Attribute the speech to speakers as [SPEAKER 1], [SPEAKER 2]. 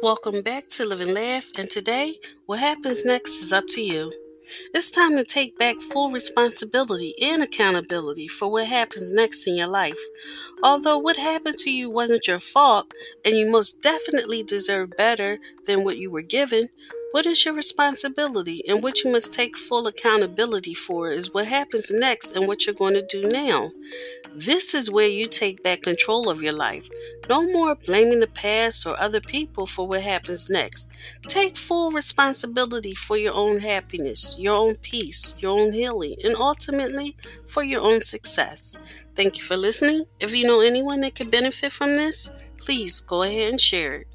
[SPEAKER 1] Welcome back to Live and Laugh, and today, what happens next is up to you. It's time to take back full responsibility and accountability for what happens next in your life. Although what happened to you wasn't your fault, and you most definitely deserve better than what you were given, what is your responsibility and what you must take full accountability for is what happens next and what you're going to do now. This is where you take back control of your life. No more blaming the past or other people for what happens next. Take full responsibility for your own happiness, your own peace, your own healing, and ultimately for your own success. Thank you for listening. If you know anyone that could benefit from this, please go ahead and share it.